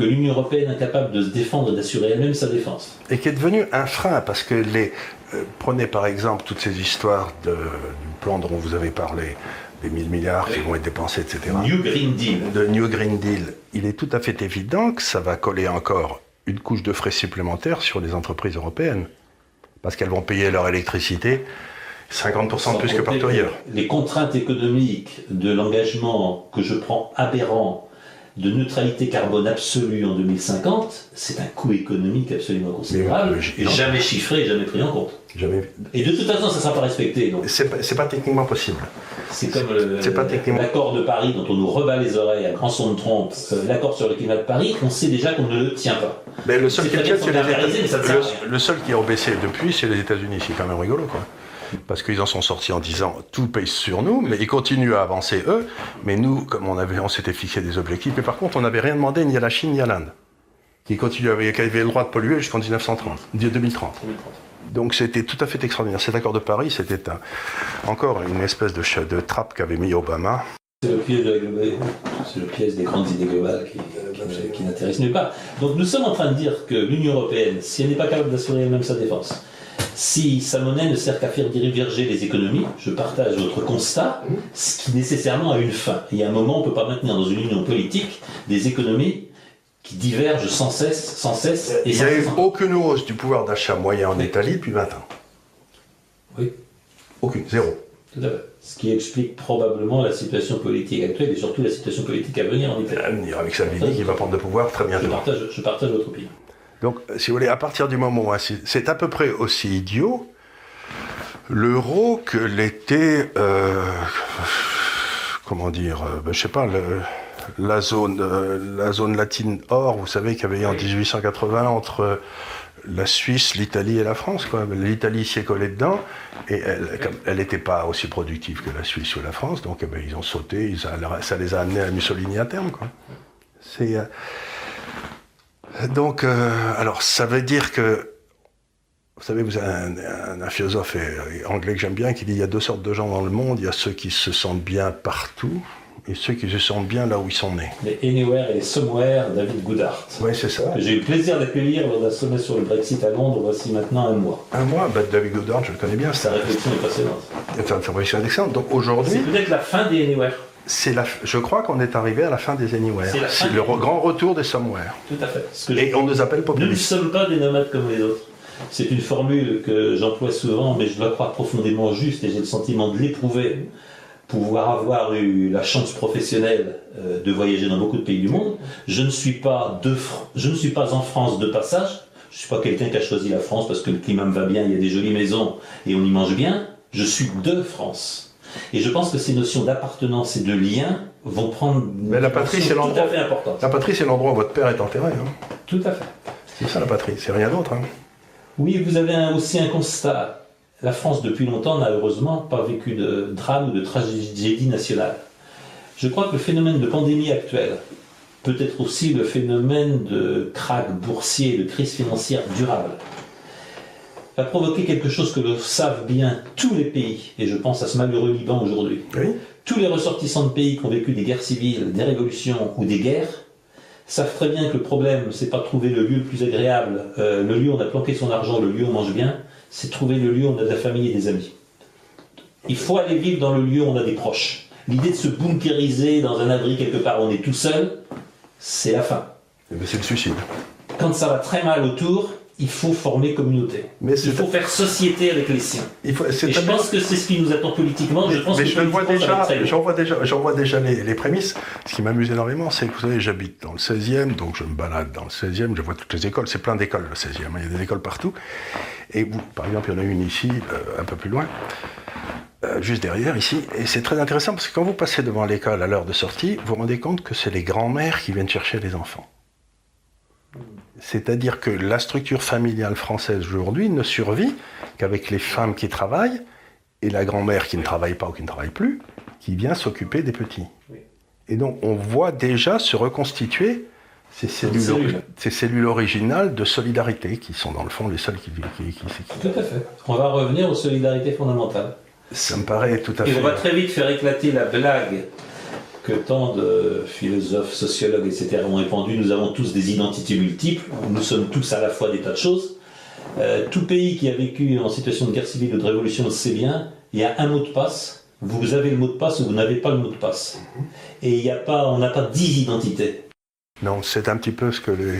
que l'Union européenne incapable de se défendre et d'assurer elle-même sa défense, Et qui est devenu un frein parce que les. euh, prenez par exemple toutes ces histoires de, du plan dont vous avez parlé, des 1000 milliards qui vont être dépensés, etc. New Green Deal. de New Green Deal, il est tout à fait évident que ça va coller encore une couche de frais supplémentaires sur les entreprises européennes. Parce qu'elles vont payer leur électricité 50% de plus que partout ailleurs. Les contraintes économiques de l'engagement que je prends aberrant de neutralité carbone absolue en 2050, c'est un coût économique absolument considérable, Mais, euh, et jamais chiffré, jamais pris en compte. Jamais... Et de toute façon, ça ne sera pas respecté. C'est pas, pas techniquement possible. c'est comme techniquement- l'accord de Paris dont on nous rebat les oreilles à grand son de trompe, euh, l'accord sur le climat de Paris, on sait déjà qu'on ne le tient pas. Mais le seul qui a baissé depuis, c'est les États-Unis. C'est quand même rigolo, quoi. Parce qu'ils en sont sortis en disant tout paye sur nous, mais ils continuent à avancer eux. Mais nous, comme on avait, on s'était fixé des objectifs, et par contre, on n'avait rien demandé ni à la Chine ni à l'Inde, qui continuent avec, qui avaient le droit de polluer jusqu'en 1930, 2030. Donc c'était tout à fait extraordinaire. Cet accord de Paris, c'était encore une espèce de, de trappe qu'avait mis Obama. C'est le piège, le piège des grandes idées globales qui, qui, qui n'intéressent nulle part. Donc nous sommes en train de dire que l'Union européenne, si elle n'est pas capable d'assurer elle-même sa défense, si sa monnaie ne sert qu'à faire diverger les économies, je partage votre constat, ce qui nécessairement a une fin. Il y a un moment, on ne peut pas maintenir dans une union politique des économies qui divergent sans cesse, sans cesse. Et Il n'y a eu aucune hausse du pouvoir d'achat moyen en Italie depuis 20 ans. Oui. Aucune, zéro. Tout à fait. Ce qui explique probablement la situation politique actuelle et surtout la situation politique à venir en Italie. À venir avec Salvini qui va prendre le pouvoir très bientôt. Je partage, je partage votre opinion. Donc, si vous voulez, à partir du moment où c'est à peu près aussi idiot l'euro que l'était, euh, comment dire, euh, ben, je sais pas, la, zone, euh, la zone latine or, vous savez qu'il y avait en 1880 entre la Suisse, l'Italie et la France. L'Italie s'y est collée dedans et elle n'était pas aussi productive que la Suisse ou la France, donc eh ben, ils ont sauté, ça les a amenés à Mussolini à terme. C'est donc, euh, alors, ça veut dire que, vous savez, vous avez un, philosophe anglais que j'aime bien qui dit il y a deux sortes de gens dans le monde. Il y a ceux qui se sentent bien partout et ceux qui se sentent bien là où ils sont nés. Les Anywhere et Somewhere, David Goodhart. Oui, c'est ça. J'ai eu le plaisir d'accueillir lors d'un sommet sur le Brexit à Londres, voici maintenant un mois. Un mois? Bah, David Goodhart, je le connais bien. Sa réflexion est passionnante. Sa réflexion est excellente. Donc aujourd'hui. C'est peut-être la fin des Anywhere je crois qu'on est arrivé à la fin des Anywhere. C'est le grand retour des Somewhere. Tout à fait. Et on nous appelle populistes. Nous ne sommes pas des nomades comme les autres. C'est une formule que j'emploie souvent, mais je dois croire profondément juste et j'ai le sentiment de l'éprouver. Pouvoir avoir eu la chance professionnelle euh, de voyager dans beaucoup de pays du monde, je ne suis pas, de, je ne suis pas en France de passage. Je ne suis pas quelqu'un qui a choisi la France parce que le climat me va bien, il y a des jolies maisons et on y mange bien. Je suis de France. Et je pense que ces notions d'appartenance et de lien vont prendre Mais la patrie, c'est l'endroit. La patrie, c'est l'endroit où votre père est enterré. Hein. Tout à fait. C'est ça la patrie, c'est rien d'autre. Hein. Oui, vous avez aussi un constat. La France, depuis longtemps, n'a heureusement pas vécu de drame ou de tragédie nationale. Je crois que le phénomène de pandémie actuelle peut être aussi le phénomène de krach boursier, de crise financière durable va provoquer quelque chose que le savent bien tous les pays, et je pense à ce malheureux Liban aujourd'hui. Tous les ressortissants de pays qui ont vécu des guerres civiles, des révolutions ou des guerres, savent très bien que le problème, c'est pas trouver le lieu le plus agréable, euh, le lieu où on a planqué son argent, le lieu où on mange bien, c'est trouver le lieu où on a de la famille et des amis. Il faut aller vivre dans le lieu où on a des proches. L'idée de se bunkériser dans un abri quelque part où on est tout seul, c'est la fin. Eh ben, c'est le suicide. Quand ça va très mal autour, il faut former communauté. Mais il faut faire société avec les siens. Il faut, et je pense que c'est ce qui nous attend politiquement. Je pense mais que je vois déjà, j'en vois déjà, j'en vois déjà les, prémices. Ce qui m'amuse énormément, c'est que vous savez, j'habite dans le 16e, donc je me balade dans le 16e, je vois toutes les écoles. C'est plein d'écoles le 16e. Hein. Il y a des écoles partout. Et vous, par exemple, il y en a une ici, euh, un peu plus loin. Euh, juste derrière ici, et c'est très intéressant parce que quand vous passez devant l'école à l'heure de sortie, vous vous rendez compte que c'est les grands-mères qui viennent chercher les enfants. C'est-à-dire que la structure familiale française aujourd'hui ne survit qu'avec les femmes qui travaillent et la grand-mère qui ne travaille pas ou qui ne travaille plus, qui vient s'occuper des petits. Et donc on voit déjà se reconstituer ces cellules, ces cellules originales de solidarité qui sont dans le fond les seules qui... qui, Tout à fait. On va revenir aux solidarités fondamentales. Ça me paraît tout à fait... Et on va très vite faire éclater la blague que tant de philosophes, sociologues, etc. ont répandu, nous avons tous des identités multiples, nous sommes tous à la fois des tas de choses. Euh, tout pays qui a vécu en situation de guerre civile ou de révolution le sait bien, il y a un mot de passe, vous avez le mot de passe ou vous n'avez pas le mot de passe. Et il y a pas, on n'a pas dix identités. Non, c'est un petit peu ce que les,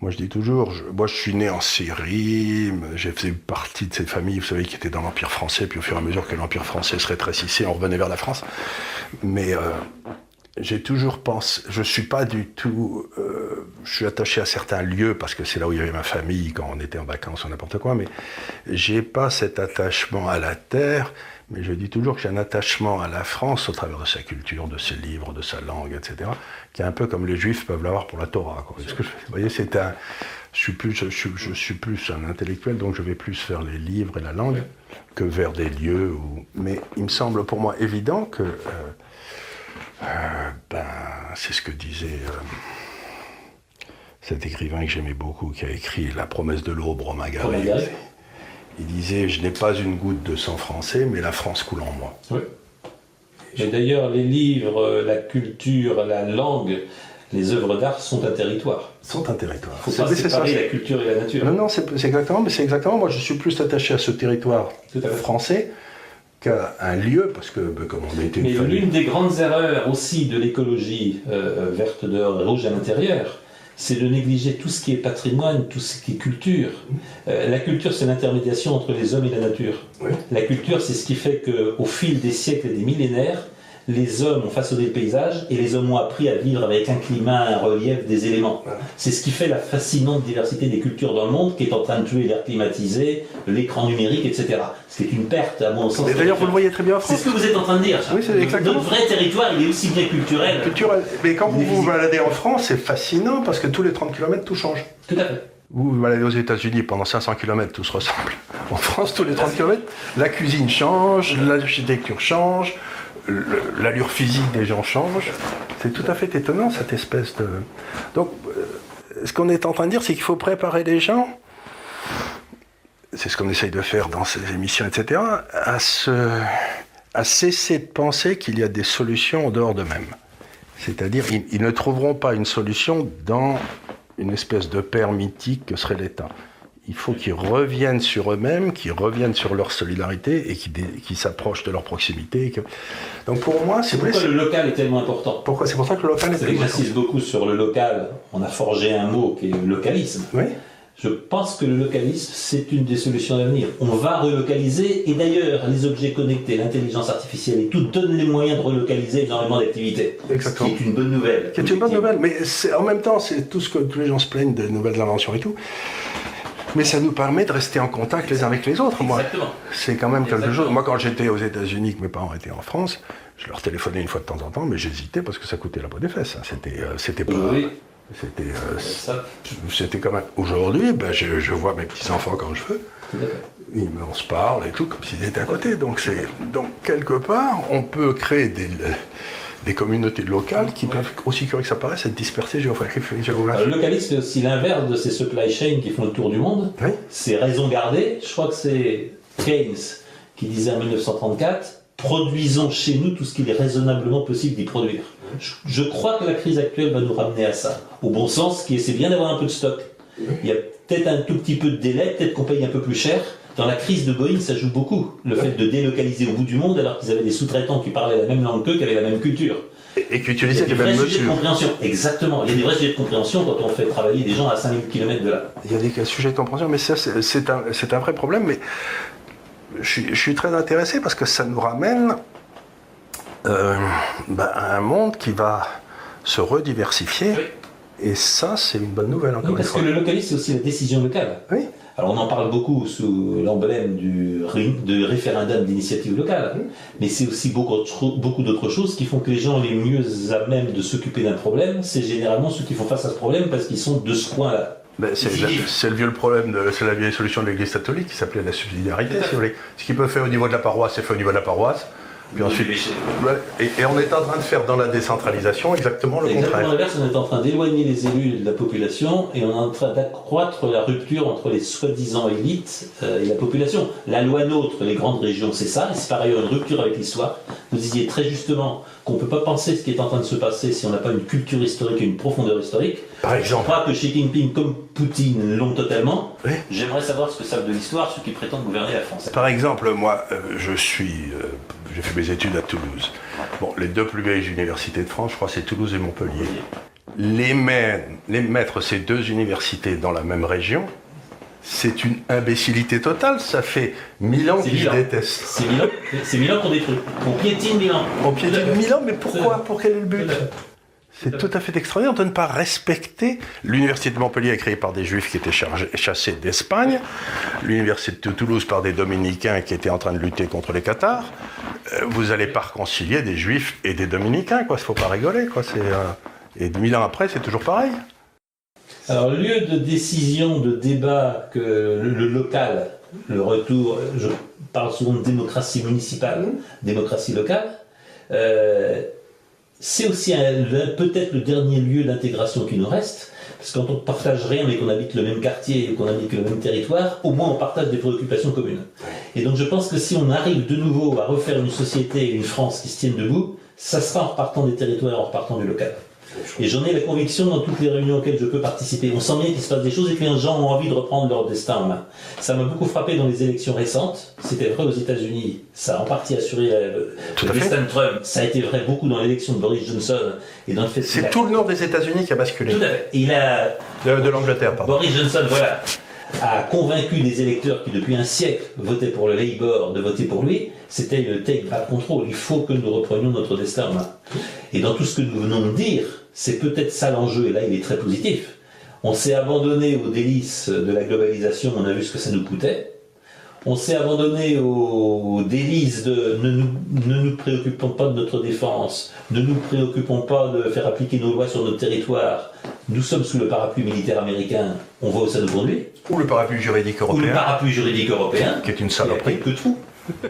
moi, je dis toujours, moi, je suis né en Syrie, j'ai fait partie de cette famille, vous savez, qui était dans l'Empire français, puis au fur et à mesure que l'Empire français se rétrécissait, on revenait vers la France. Mais euh, j'ai toujours pensé, je suis pas du tout, euh, je suis attaché à certains lieux parce que c'est là où il y avait ma famille quand on était en vacances ou n'importe quoi, mais j'ai pas cet attachement à la terre. Mais je dis toujours que j'ai un attachement à la France au travers de sa culture, de ses livres, de sa langue, etc., qui est un peu comme les Juifs peuvent l'avoir pour la Torah. Vous voyez, c'est un, je suis plus, un intellectuel, donc je vais plus faire les livres et la langue que vers des lieux. Où... Mais il me semble pour moi évident que, euh, euh, ben, c'est ce que disait cet écrivain que j'aimais beaucoup, qui a écrit La promesse de l'aube, Romain Il disait Je n'ai pas une goutte de sang français, mais la France coule en moi. Oui. Et d'ailleurs, les livres, la culture, la langue, les œuvres d'art sont un territoire. Sont un territoire. Il faut pas séparer la culture et la nature. Non, non, c'est exactement, mais c'est exactement. Moi, je suis plus attaché à ce territoire français qu'à un lieu, parce que, ben, comme on a été. Mais l'une des grandes erreurs aussi de l'écologie euh, verte dehors et rouge à l'intérieur, c'est de négliger tout ce qui est patrimoine, tout ce qui est culture. Euh, la culture, c'est l'intermédiation entre les hommes et la nature. La culture, c'est ce qui fait qu'au fil des siècles et des millénaires, les hommes ont façonné le paysage et les hommes ont appris à vivre avec un climat, un relief, des éléments. C'est ce qui fait la fascinante diversité des cultures dans le monde qui est en train de tuer l'air climatisé, l'écran numérique, etc. C'est une perte, à mon sens. D'ailleurs, vous le voyez très bien en France. C'est ce que vous êtes en train de dire. Oui, c'est exactement. Notre vrai territoire, il est aussi bien culturel. Culturel. Mais quand vous vous baladez en France, c'est fascinant parce que tous les 30 km, tout change. Tout à fait. Vous vous baladez aux États-Unis pendant 500 km, tout se ressemble. En France, tous les 30 km, la cuisine change, l'architecture change, l'allure physique des gens change. C'est tout à fait étonnant, cette espèce de... Donc, euh, ce qu'on est en train de dire, c'est qu'il faut préparer les gens, c'est ce qu'on essaye de faire dans ces émissions, etc., à, à cesser de penser qu'il y a des solutions en dehors d'eux-mêmes. C'est-à-dire, ils, ne trouveront pas une solution dans une espèce de père mythique que serait l'État il faut qu'ils reviennent sur eux-mêmes, qu'ils reviennent sur leur solidarité et qu'ils s'approchent de leur proximité. Donc pour moi, c'est Pourquoi le local est tellement important? Pourquoi C'est pour ça que le local est tellement important. J'insiste beaucoup sur le local. On a forgé un mot qui est le localisme. Oui. Je pense que le localisme, c'est une des solutions d'avenir. On va relocaliser, et d'ailleurs, les objets connectés, l'intelligence artificielle et tout donnent les moyens de relocaliser énormément d'activités. Exactement. Ce qui est une bonne nouvelle. C'est une bonne nouvelle, mais en même temps, c'est tout ce que tous les gens se plaignent de nouvelles inventions et tout mais ça nous permet de rester en contact les uns avec les autres. Moi, c'est quand même quelque chose. Moi, quand j'étais aux États-Unis, que mes parents étaient en France, je leur téléphonais une fois de temps en temps, mais j'hésitais parce que ça coûtait la peau des fesses. Hein. C'était, euh, c'était pas. C'était, euh, c'était quand même. Aujourd'hui, ben, je, vois mes petits enfants quand je veux. Ils, on se parle et tout, comme s'ils étaient à côté. Donc, c'est, donc quelque part, on peut créer des des communautés locales qui peuvent, aussi curieux que ça paraisse, être dispersées géographiquement. Le localisme, c'est aussi l'inverse de ces supply chains qui font le tour du monde. C'est raison gardée. Je crois que c'est Keynes qui disait en 1934 produisons chez nous tout ce qu'il est raisonnablement possible d'y produire. Je, crois que la crise actuelle va nous ramener à ça. Au bon sens, qui est c'est bien d'avoir un peu de stock. Il y a peut-être un tout petit peu de délai, peut-être qu'on paye un peu plus cher, dans la crise de Boeing, ça joue beaucoup. Le fait de délocaliser au bout du monde alors qu'ils avaient des sous-traitants qui parlaient la même langue qu'eux, qui avaient la même culture. Et, qui utilisaient les mêmes mesures. de compréhension. Exactement. Il y a des vrais sujets de compréhension quand on fait travailler des gens à 5000 km de là. Il y a des sujets de compréhension, mais ça, c'est un, un, vrai problème. Mais je, suis très intéressé parce que ça nous ramène euh, bah, à un monde qui va se rediversifier. Et ça, c'est une bonne nouvelle encore Parce que le localisme, c'est aussi la décision locale. Oui. Alors on en parle beaucoup sous l'emblème du de référendum d'initiative locale, mais c'est aussi beaucoup, beaucoup d'autres choses qui font que les gens les mieux à même de s'occuper d'un problème, c'est généralement ceux qui font face à ce problème parce qu'ils sont de ce coin-là. Ben, c'est le vieux problème, c'est la vieille solution de l'Église catholique qui s'appelait la subsidiarité, si vous voulez. Ce qui peut faire au niveau de la paroisse, c'est fait au niveau de la paroisse. Puis ensuite, et, on est en train de faire dans la décentralisation exactement le exactement contraire. on est en train d'éloigner les élus de la population et on est en train d'accroître la rupture entre les soi-disant élites euh, et la population. La loi NOTRe, les grandes régions, c'est ça, et c'est par ailleurs une rupture avec l'histoire. Vous disiez très justement qu'on ne peut pas penser ce qui est en train de se passer si on n'a pas une culture historique et une profondeur historique. Par exemple. Je crois que Xi Jinping, comme Poutine, l'ont totalement. J'aimerais savoir ce que savent de l'histoire ceux qui prétendent gouverner la France. Par exemple, moi, euh, je suis. Euh, j'ai fait mes études à Toulouse. Bon, les deux plus vieilles universités de France, je crois, c'est Toulouse et Montpellier. Les mettre ces deux universités dans la même région, c'est une imbécilité totale. Ça fait mille ans qu'ils détestent. C'est mille ans qu'on détruit. On piétine mille ans. On piétine mille ans, mais pourquoi Pour quel est le but c'est tout à fait extraordinaire de ne pas respecter. L'université de Montpellier est créée par des juifs qui étaient chassés d'Espagne, l'université de Toulouse par des dominicains qui étaient en train de lutter contre les Cathares. Euh, vous n'allez pas réconcilier des juifs et des dominicains, quoi. Il ne faut pas rigoler, quoi. Euh, et mille ans après, c'est toujours pareil. Alors, lieu de décision, de débat, que le, local, le retour, je parle souvent de démocratie municipale, démocratie locale, euh, c'est aussi peut-être le dernier lieu d'intégration qui nous reste, parce que quand on ne partage rien mais qu'on habite le même quartier et qu'on habite le même territoire, au moins on partage des préoccupations communes. Et donc je pense que si on arrive de nouveau à refaire une société et une France qui se tiennent debout, ça sera en repartant des territoires, en repartant du local. Et j'en ai la conviction dans toutes les réunions auxquelles je peux participer. On sent bien qu'il se passe des choses et que les gens ont envie de reprendre leur destin en main. Ça m'a beaucoup frappé dans les élections récentes. C'était vrai aux États-Unis. Ça a en partie assuré euh, le, destin de Trump. Ça a été vrai beaucoup dans l'élection de Boris Johnson et dans le fait. C'est tout le nord des États-Unis qui a basculé. Tout à fait. Il a de, de l'Angleterre, pardon. Boris Johnson, voilà a convaincu des électeurs qui depuis un siècle votaient pour le Labour de voter pour lui, c'était le take back control. Il faut que nous reprenions notre destin en main. Et dans tout ce que nous venons de dire, c'est peut-être ça l'enjeu, et là il est très positif. On s'est abandonné aux délices de la globalisation, on a vu ce que ça nous coûtait. On s'est abandonné aux délices de ne nous, ne nous, préoccupons pas de notre défense, ne nous préoccupons pas de faire appliquer nos lois sur notre territoire. Nous sommes sous le parapluie militaire américain, on voit où ça nous conduit. Ou le parapluie juridique européen. Ou le parapluie juridique européen. Qui est une saloperie. que tout. (laughs)